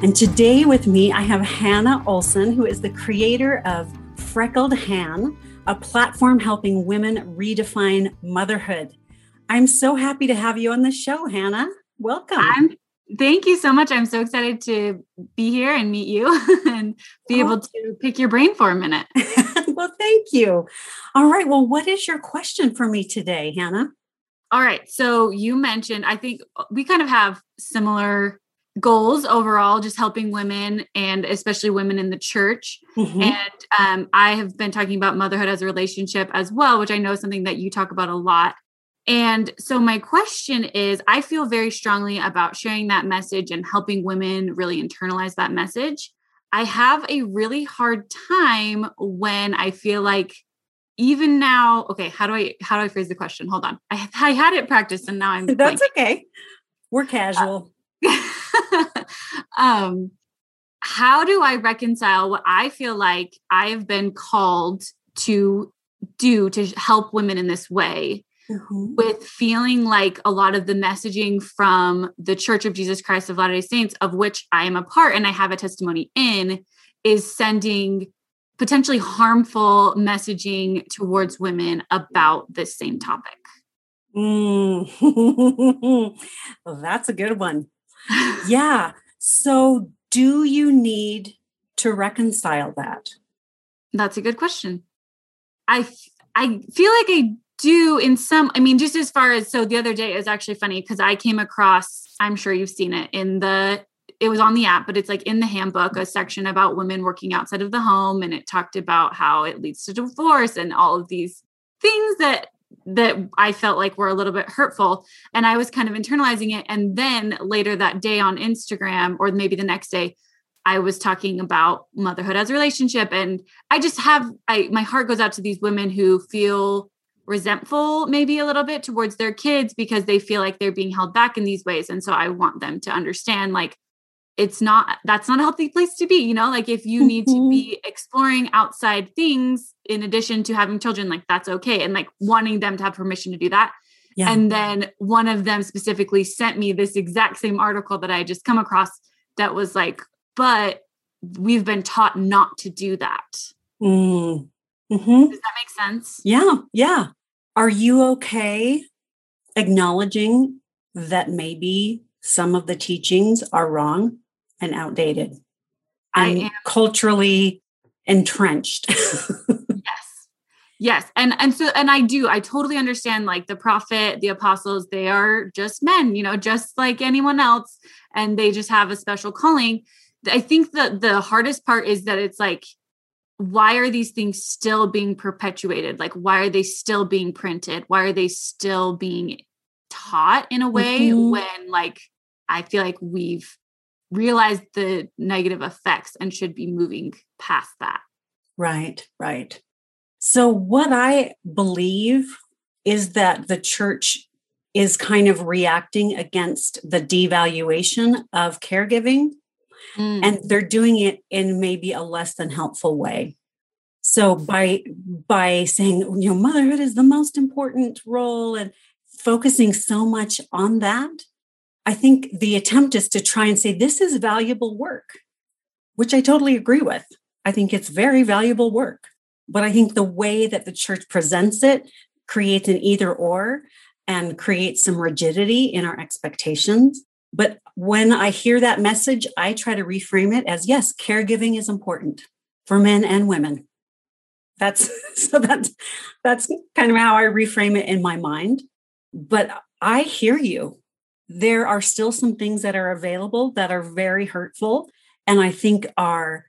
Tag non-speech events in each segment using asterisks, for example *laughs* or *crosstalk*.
And today with me, I have Hannah Olson, who is the creator of Freckled Han, a platform helping women redefine motherhood. I'm so happy to have you on the show, Hannah. Welcome. I'm, thank you so much. I'm so excited to be here and meet you *laughs* and be oh. able to pick your brain for a minute. *laughs* well, thank you. All right. Well, what is your question for me today, Hannah? All right. So you mentioned, I think we kind of have similar goals overall, just helping women and especially women in the church. Mm-hmm. And um, I have been talking about motherhood as a relationship as well, which I know is something that you talk about a lot. And so, my question is I feel very strongly about sharing that message and helping women really internalize that message. I have a really hard time when I feel like even now okay how do i how do i phrase the question hold on i, I had it practiced and now i'm *laughs* that's okay we're casual uh, *laughs* *laughs* um how do i reconcile what i feel like i have been called to do to help women in this way mm-hmm. with feeling like a lot of the messaging from the Church of Jesus Christ of Latter day Saints, of which I am a part and I have a testimony in, is sending potentially harmful messaging towards women about this same topic. Mm. *laughs* well, that's a good one. *laughs* yeah. So, do you need to reconcile that? That's a good question. I I feel like I do in some i mean just as far as so the other day is actually funny because i came across i'm sure you've seen it in the it was on the app but it's like in the handbook a section about women working outside of the home and it talked about how it leads to divorce and all of these things that that I felt like were a little bit hurtful. And I was kind of internalizing it. And then later that day on Instagram, or maybe the next day, I was talking about motherhood as a relationship. And I just have I my heart goes out to these women who feel resentful maybe a little bit towards their kids because they feel like they're being held back in these ways and so i want them to understand like it's not that's not a healthy place to be you know like if you need to mm-hmm. be exploring outside things in addition to having children like that's okay and like wanting them to have permission to do that yeah. and then one of them specifically sent me this exact same article that i just come across that was like but we've been taught not to do that mm. mm-hmm. does that make sense yeah yeah are you okay acknowledging that maybe some of the teachings are wrong and outdated and I am. culturally entrenched? *laughs* yes. Yes. And and so and I do I totally understand like the prophet, the apostles, they are just men, you know, just like anyone else and they just have a special calling. I think that the hardest part is that it's like why are these things still being perpetuated? Like, why are they still being printed? Why are they still being taught in a way mm-hmm. when, like, I feel like we've realized the negative effects and should be moving past that? Right, right. So, what I believe is that the church is kind of reacting against the devaluation of caregiving mm. and they're doing it in maybe a less than helpful way so by by saying you know motherhood is the most important role and focusing so much on that i think the attempt is to try and say this is valuable work which i totally agree with i think it's very valuable work but i think the way that the church presents it creates an either or and creates some rigidity in our expectations but when I hear that message, I try to reframe it as yes, caregiving is important for men and women. That's *laughs* so that's that's kind of how I reframe it in my mind. But I hear you. There are still some things that are available that are very hurtful, and I think are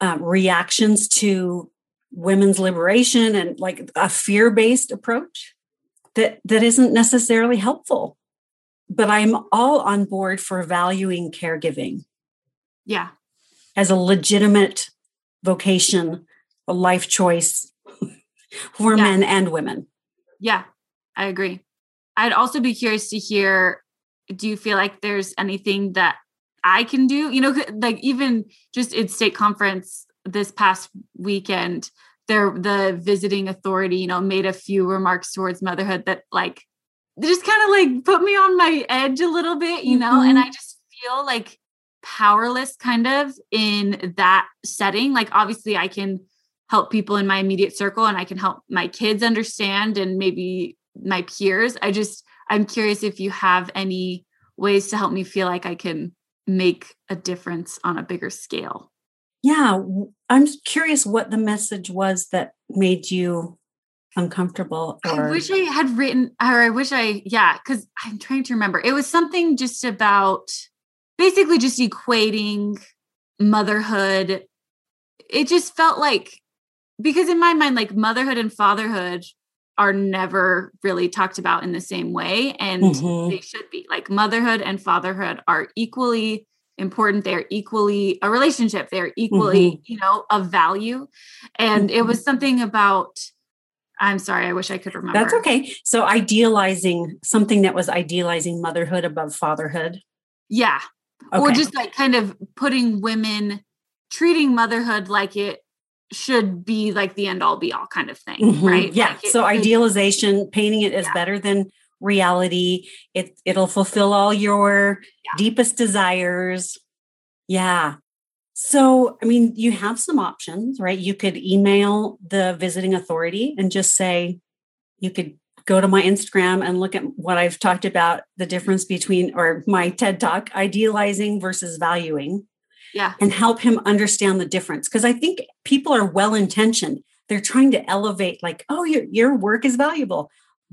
um, reactions to women's liberation and like a fear-based approach that that isn't necessarily helpful but I'm all on board for valuing caregiving. Yeah. as a legitimate vocation, a life choice for yeah. men and women. Yeah, I agree. I'd also be curious to hear do you feel like there's anything that I can do? You know, like even just in stake conference this past weekend, there the visiting authority, you know, made a few remarks towards motherhood that like just kind of like put me on my edge a little bit, you know, mm-hmm. and I just feel like powerless kind of in that setting. Like obviously I can help people in my immediate circle and I can help my kids understand and maybe my peers. I just I'm curious if you have any ways to help me feel like I can make a difference on a bigger scale. Yeah, I'm curious what the message was that made you uncomfortable or... I wish I had written or I wish I yeah, cuz I'm trying to remember. It was something just about basically just equating motherhood. It just felt like because in my mind like motherhood and fatherhood are never really talked about in the same way and mm-hmm. they should be like motherhood and fatherhood are equally important they're equally a relationship they're equally mm-hmm. you know of value and mm-hmm. it was something about i'm sorry i wish i could remember that's okay so idealizing something that was idealizing motherhood above fatherhood yeah okay. or just like kind of putting women treating motherhood like it should be like the end all be all kind of thing, mm-hmm. right? Yeah. Like it, so idealization, painting it as yeah. better than reality. It it'll fulfill all your yeah. deepest desires. Yeah. So, I mean, you have some options, right? You could email the visiting authority and just say, you could go to my Instagram and look at what I've talked about the difference between, or my TED talk, idealizing versus valuing yeah. and help him understand the difference. Because i think people are well intentioned they're trying to elevate like oh your, your work is valuable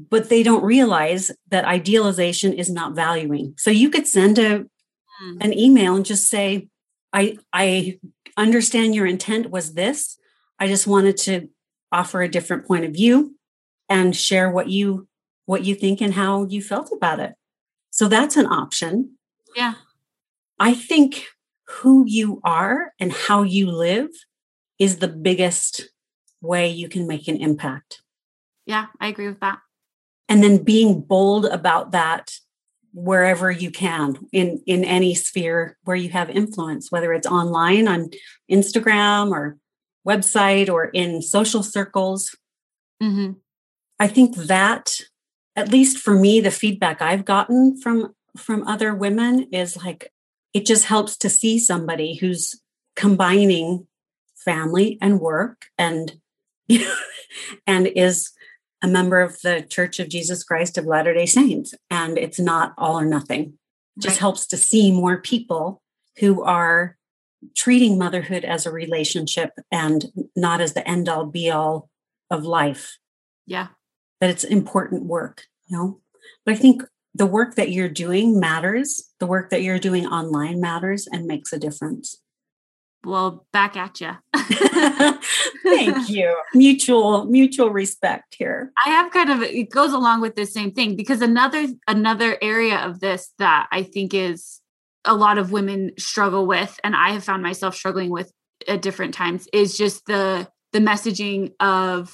but they don't realize that idealization is not valuing. So you could send a mm. an email and just say i i understand your intent was this. I just wanted to offer a different point of view and share what you what you think and how you felt about it. So that's an option. Yeah. I think who you are and how you live is the biggest way you can make an impact. Yeah, I agree with that. And then being bold about that wherever you can in in any sphere where you have influence whether it's online on Instagram or website or in social circles. Mm-hmm. I think that at least for me the feedback I've gotten from from other women is like it just helps to see somebody who's combining family and work and *laughs* and is a member of the Church of Jesus Christ of Latter-day Saints and it's not all or nothing. It just helps to see more people who are treating motherhood as a relationship and not as the end all be all of life. Yeah. That it's important work, you know. But I think the work that you're doing matters. The work that you're doing online matters and makes a difference. Well, back at you. *laughs* Thank *laughs* you. Mutual mutual respect here. I have kind of it goes along with the same thing because another another area of this that I think is a lot of women struggle with and I have found myself struggling with at different times is just the the messaging of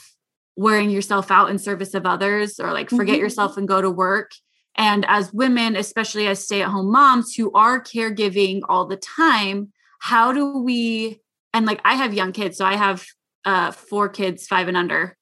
wearing yourself out in service of others or like forget mm-hmm. yourself and go to work and as women, especially as stay at home moms who are caregiving all the time, how do we, and like I have young kids, so I have uh, four kids, five and under.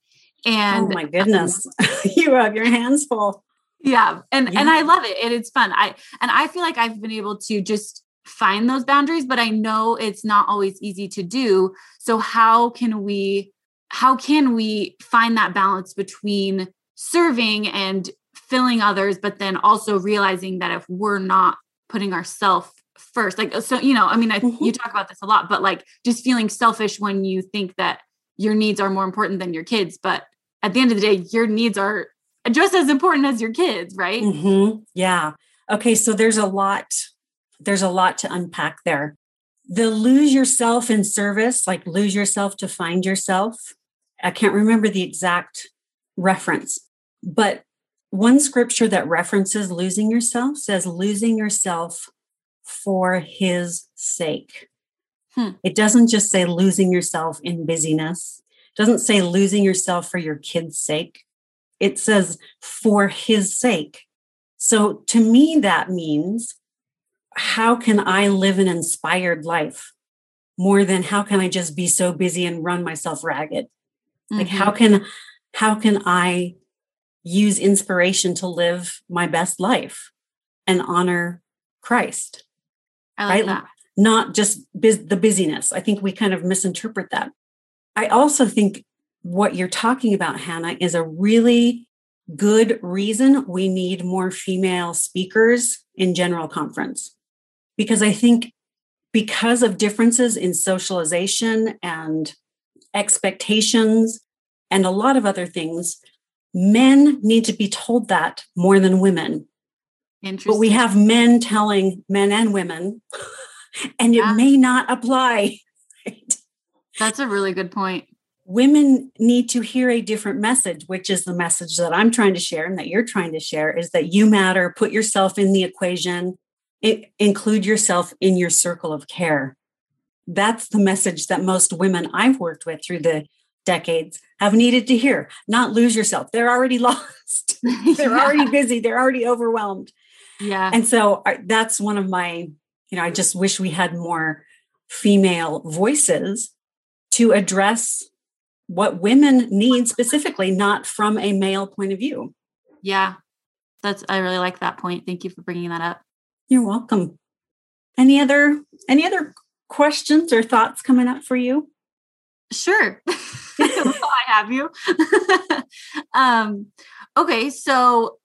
And oh my goodness, um, *laughs* you have your hands full. Yeah. And, yeah. and I love it. And it's fun. I, and I feel like I've been able to just find those boundaries, but I know it's not always easy to do. So how can we, how can we find that balance between serving and fulfilling others, but then also realizing that if we're not putting ourselves first, like, so, you know, I mean, I, mm-hmm. you talk about this a lot, but like just feeling selfish when you think that your needs are more important than your kids. But at the end of the day, your needs are just as important as your kids, right? Mm-hmm. Yeah. Okay. So there's a lot, there's a lot to unpack there. The lose yourself in service, like lose yourself to find yourself. I can't remember the exact reference, but one scripture that references losing yourself says losing yourself for his sake. Hmm. It doesn't just say losing yourself in busyness. It doesn't say losing yourself for your kids' sake. It says for his sake. So to me, that means how can I live an inspired life more than how can I just be so busy and run myself ragged? Mm-hmm. Like how mm-hmm. can how can I use inspiration to live my best life and honor Christ? I like right? that. Not just biz- the busyness. I think we kind of misinterpret that. I also think what you're talking about, Hannah, is a really good reason we need more female speakers in general conference. Because I think because of differences in socialization and expectations and a lot of other things, men need to be told that more than women. But we have men telling men and women, *laughs* and yeah. it may not apply. *laughs* Right? That's a really good point. Women need to hear a different message, which is the message that I'm trying to share and that you're trying to share is that you matter, put yourself in the equation, it, include yourself in your circle of care. That's the message that most women I've worked with through the decades have needed to hear. Not lose yourself. They're already *laughs* lost. *laughs* they're yeah. already busy. They're already overwhelmed. Yeah. And so I, that's one of my, you know, I just wish we had more female voices to address what women need specifically, not from a male point of view. Yeah. That's I really like that point. Thank you for bringing that up. You're welcome. Any other any other questions or thoughts coming up for you? Sure. *laughs* Have you. *laughs* um, okay, so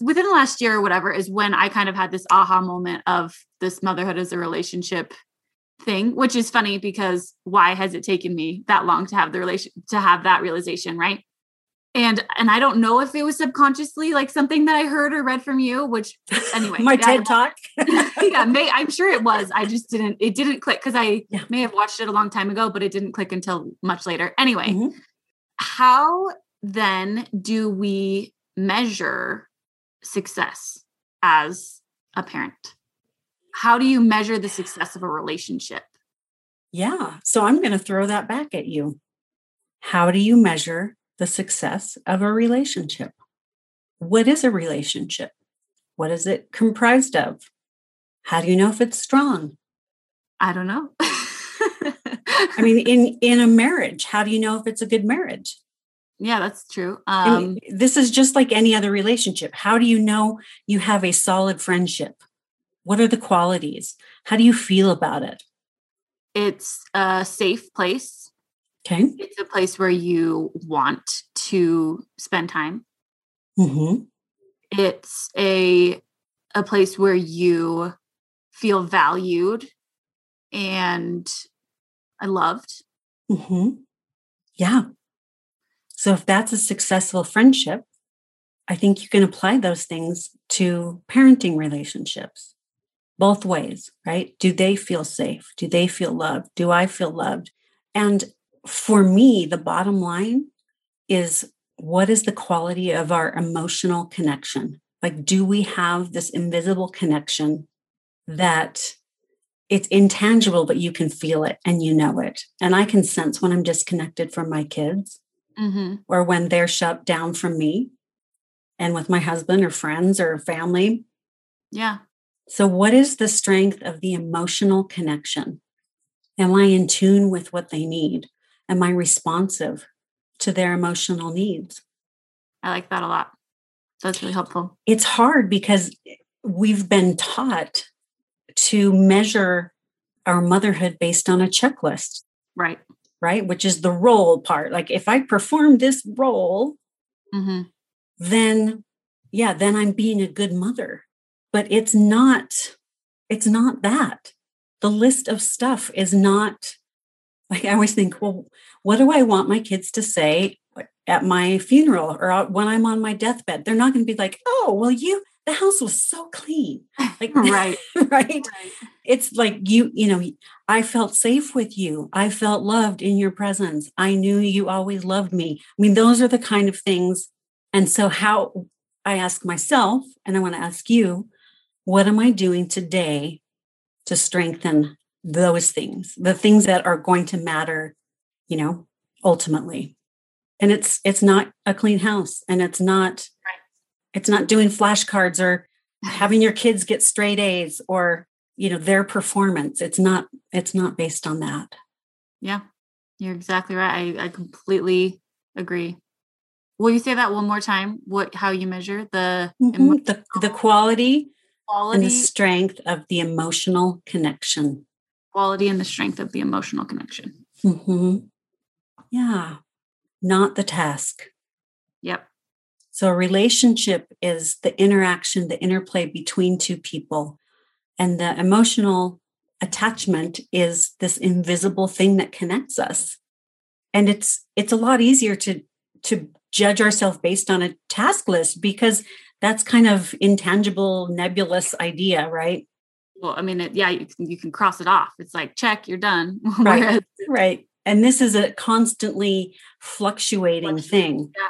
within the last year or whatever is when I kind of had this aha moment of this motherhood as a relationship thing, which is funny because why has it taken me that long to have the relation to have that realization, right? and and I don't know if it was subconsciously like something that I heard or read from you, which *laughs* anyway, my TED talk. *laughs* yeah, may, I'm sure it was. I just didn't. It didn't click because I yeah. may have watched it a long time ago, but it didn't click until much later. Anyway, mm-hmm. How then do we measure success as a parent? How do you measure the success of a relationship? Yeah, so I'm going to throw that back at you. How do you measure the success of a relationship. What is a relationship? What is it comprised of? How do you know if it's strong? I don't know. *laughs* I mean, in in a marriage, how do you know if it's a good marriage? Yeah, that's true. Um, this is just like any other relationship. How do you know you have a solid friendship? What are the qualities? How do you feel about it? It's a safe place Okay. It's a place where you want to spend time. Mm-hmm. It's a a place where you feel valued and I loved. Mm-hmm. Yeah. So if that's a successful friendship, I think you can apply those things to parenting relationships both ways, right? Do they feel safe? Do they feel loved? Do I feel loved? And for me, the bottom line is what is the quality of our emotional connection? Like, do we have this invisible connection that it's intangible, but you can feel it and you know it? And I can sense when I'm disconnected from my kids mm-hmm. or when they're shut down from me and with my husband or friends or family. Yeah. So, what is the strength of the emotional connection? Am I in tune with what they need? Am I responsive to their emotional needs? I like that a lot. That's really helpful. It's hard because we've been taught to measure our motherhood based on a checklist. Right. Right. Which is the role part. Like if I perform this role, mm-hmm. then yeah, then I'm being a good mother. But it's not, it's not that. The list of stuff is not like I always think, well, what do I want my kids to say at my funeral or when I'm on my deathbed? They're not going to be like, oh, well, you, the house was so clean. Like, *laughs* right. *laughs* right. right. It's like you, you know, I felt safe with you. I felt loved in your presence. I knew you always loved me. I mean, those are the kind of things. And so, how I ask myself, and I want to ask you, what am I doing today to strengthen those things, the things that are going to matter, you know, ultimately. And it's it's not a clean house and it's not it's not doing flashcards or having your kids get straight A's or you know their performance. It's not it's not based on that. Yeah. You're exactly right. I, I completely agree. Will you say that one more time? What how you measure the mm-hmm. the, the quality, quality and the strength of the emotional connection. Quality and the strength of the emotional connection. Mm-hmm. Yeah, not the task. Yep. So a relationship is the interaction, the interplay between two people, and the emotional attachment is this invisible thing that connects us. And it's it's a lot easier to to judge ourselves based on a task list because that's kind of intangible nebulous idea right? Well i mean it, yeah you can, you can cross it off. It's like check you're done. *laughs* Right right. And this is a constantly fluctuating thing. yeah.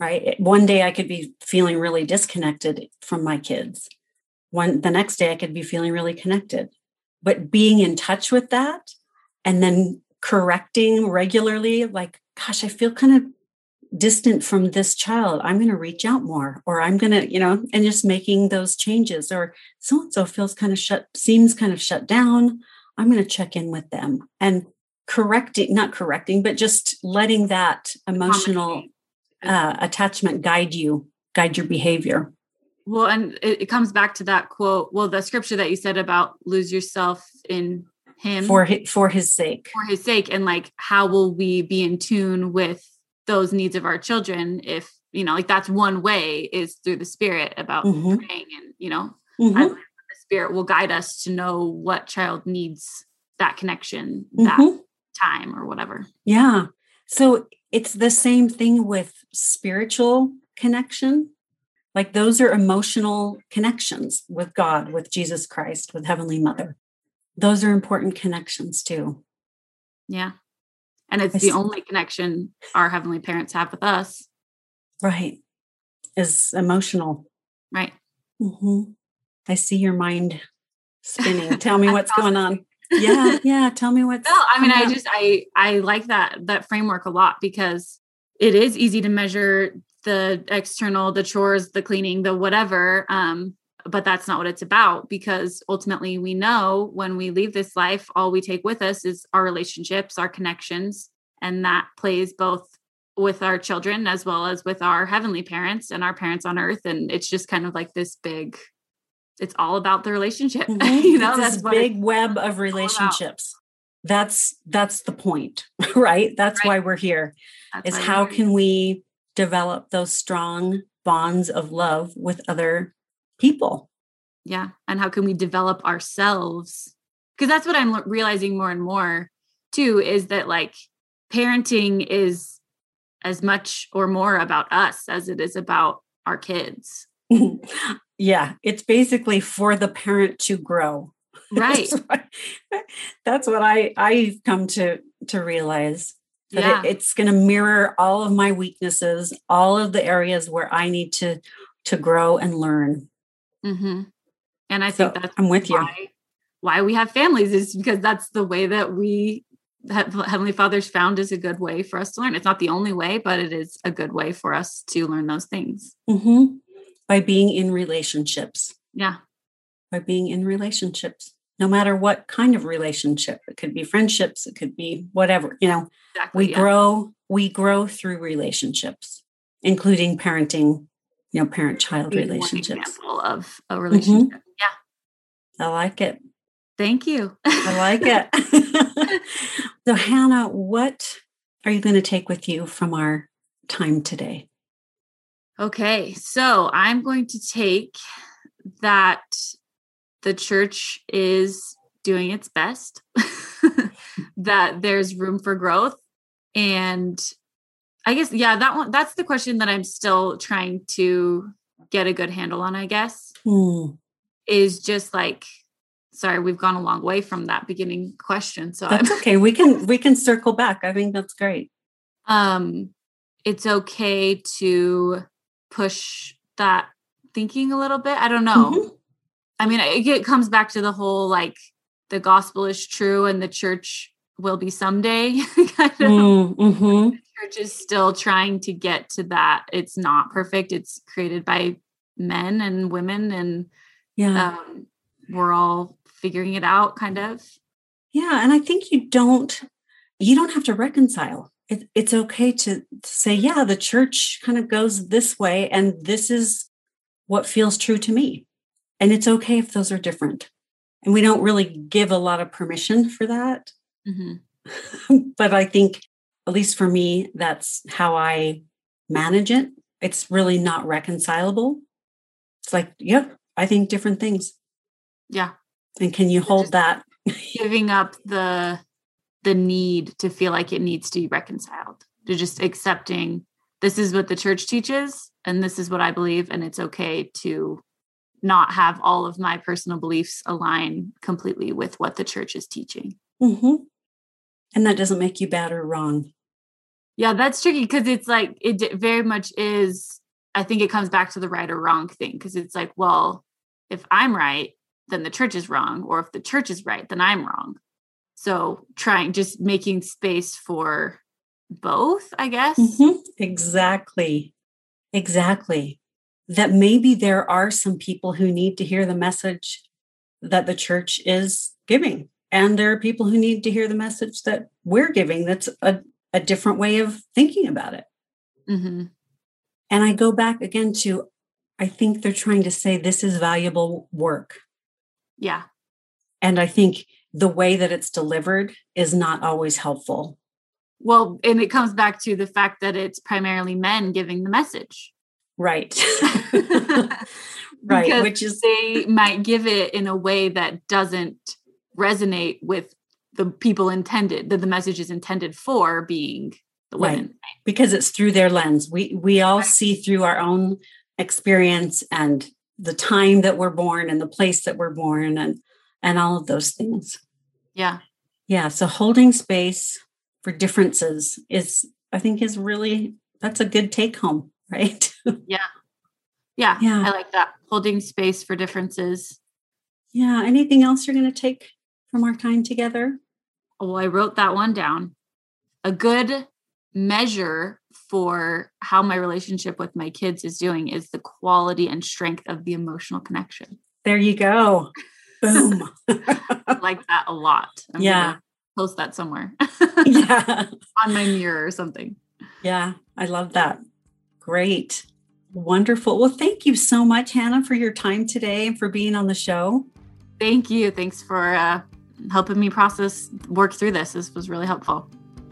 Right? One day i could be feeling really disconnected from my kids. One the next day i could be feeling really connected. But being in touch with that and then correcting regularly like gosh i feel kind of distant from this child. I'm going to reach out more or i'm going to you know and just making those changes or so and so feels kind of shut seems kind of shut down. I'm going to check in with them. And correcting not correcting but just letting that emotional uh, attachment guide you guide your behavior well and it, it comes back to that quote well the scripture that you said about lose yourself in him for his, for his sake for his sake and like how will we be in tune with those needs of our children if you know like that's one way is through the spirit about mm-hmm. praying and you know mm-hmm. the spirit will guide us to know what child needs that connection that mm-hmm. time or whatever yeah so it's the same thing with spiritual connection. Like those are emotional connections with god with jesus christ with heavenly mother. Those are important connections too. Yeah. And it's I the see. only connection our heavenly parents have with us. Right. Is emotional. Right. Mm-hmm. i see your mind spinning. *laughs* Tell me what's going on yeah yeah tell me what no i mean i just i i like that that framework a lot because it is easy to measure the external the chores the cleaning the whatever um but that's not what it's about because ultimately we know when we leave this life all we take with us is our relationships our connections and that plays both with our children as well as with our heavenly parents and our parents on earth and it's just kind of like this big it's all about the relationship *laughs* mm-hmm. you know it's that's big web of relationships that's that's the point *laughs* right that's right. why we're here that's is how can we develop those strong bonds of love with other people. Yeah. And how can we develop ourselves? Because that's what I'm realizing more and more too is that like parenting is as much or more about us as it is about our kids. *laughs* yeah. It's basically for the parent to grow. *laughs* Right. that's, what, that's what I, I've come to, to realize that yeah. it, it's going to mirror all of my weaknesses, all of the areas where I need to, to grow and learn. Mm-hmm. And I think so that's I'm with why, you. Why we have families is because that's the way that we have Heavenly Father's found is a good way for us to learn. It's not the only way, but it is a good way for us to learn those things. Mm-hmm. By being in relationships. Yeah. By being in relationships, no matter what kind of relationship. It could be friendships, it could be whatever, you know. Exactly, we yeah. grow, we grow through relationships, including parenting you know parent child relationships example of a mm-hmm. relationship mm-hmm. yeah i like it thank you i like it *laughs* so hannah what are you going to take with you from our time today okay so i'm going to take that the church is doing its best *laughs* that there's room for growth and I guess yeah, that one that's the question that I'm still trying to get a good handle on, I guess. Mm. Is just like sorry, we've gone a long way from that beginning question. So that's I'm, okay. We can we can circle back. I think that's great. *laughs* Um it's okay to push that thinking a little bit. I don't know. Mm-hmm. I mean, it, it comes back to the whole like the gospel is true and the church will be someday. *laughs* Mm, mhm. Church is still trying to get to that. It's not perfect. It's created by men and women, and Yeah. um, we're all figuring it out, kind of. Yeah, and I think you don't you don't have to reconcile. It, it's okay to, to say, yeah, the church kind of goes this way, and this is what feels true to me. And it's okay if those are different. And we don't really give a lot of permission for that. Mhm. *laughs* but I think, at least for me, that's how I manage it. It's really not reconcilable. It's like, yep, I think different things. Yeah, And can you hold that? *laughs* giving up the the need to feel like it needs to be reconciled. To just accepting this is what the church teaches, and this is what I believe, and it's okay to not have all of my personal beliefs align completely with what the church is teaching. hmm And that doesn't make you bad or wrong. Yeah, that's tricky because it's like it very much is. I think it comes back to the right or wrong thing because it's like, well, if I'm right, then the church is wrong, or if the church is right, then I'm wrong. So trying just making space for both, I guess. Mhm. Exactly. Exactly. That maybe there are some people who need to hear the message that the church is giving. And there are people who need to hear the message that we're giving that's a, a different way of thinking about it. hmm And I go back again to I think they're trying to say this is valuable work. Yeah. And I think the way that it's delivered is not always helpful. Well, and it comes back to the fact that it's primarily men giving the message. Right. *laughs* *laughs* right. Because Which is they might give it in a way that doesn't resonate with the people intended, that the message is intended for being the Right. women. because it's through their lens. We we all see through our own experience and the time that we're born and the place that we're born and and all of those things. Yeah. Yeah, so holding space for differences is I think is really that's a good take home, *laughs* right? Yeah. Yeah. Yeah. I like that. Holding space for differences. yeah, anything else you're going to take from our time together? Well, I wrote that one down. A good measure for how my relationship with my kids is doing is the quality and strength of the emotional connection. There you go. Boom. I *laughs* like that a lot. I'm Yeah. gonna post that somewhere *laughs* yeah. *laughs* on my mirror or something. Yeah, I love that. Great. Wonderful. Well, thank you so much, Hannah, for your time today and for being on the show. Thank you. Thanks for uh, helping me process, work through this. This was really helpful.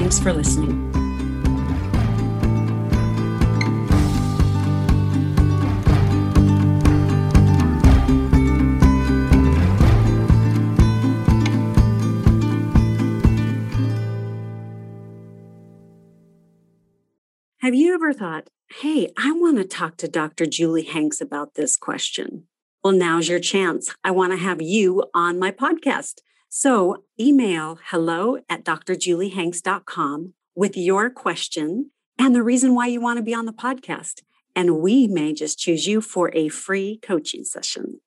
Thanks for listening. Have you ever thought, hey, I want to talk to Dr. Julie Hanks about this question? Well, now's your chance. I want to have you on my podcast. So email hello at drjuliehanks.com with your question and the reason why you want to be on the podcast. And we may just choose you for a free coaching session.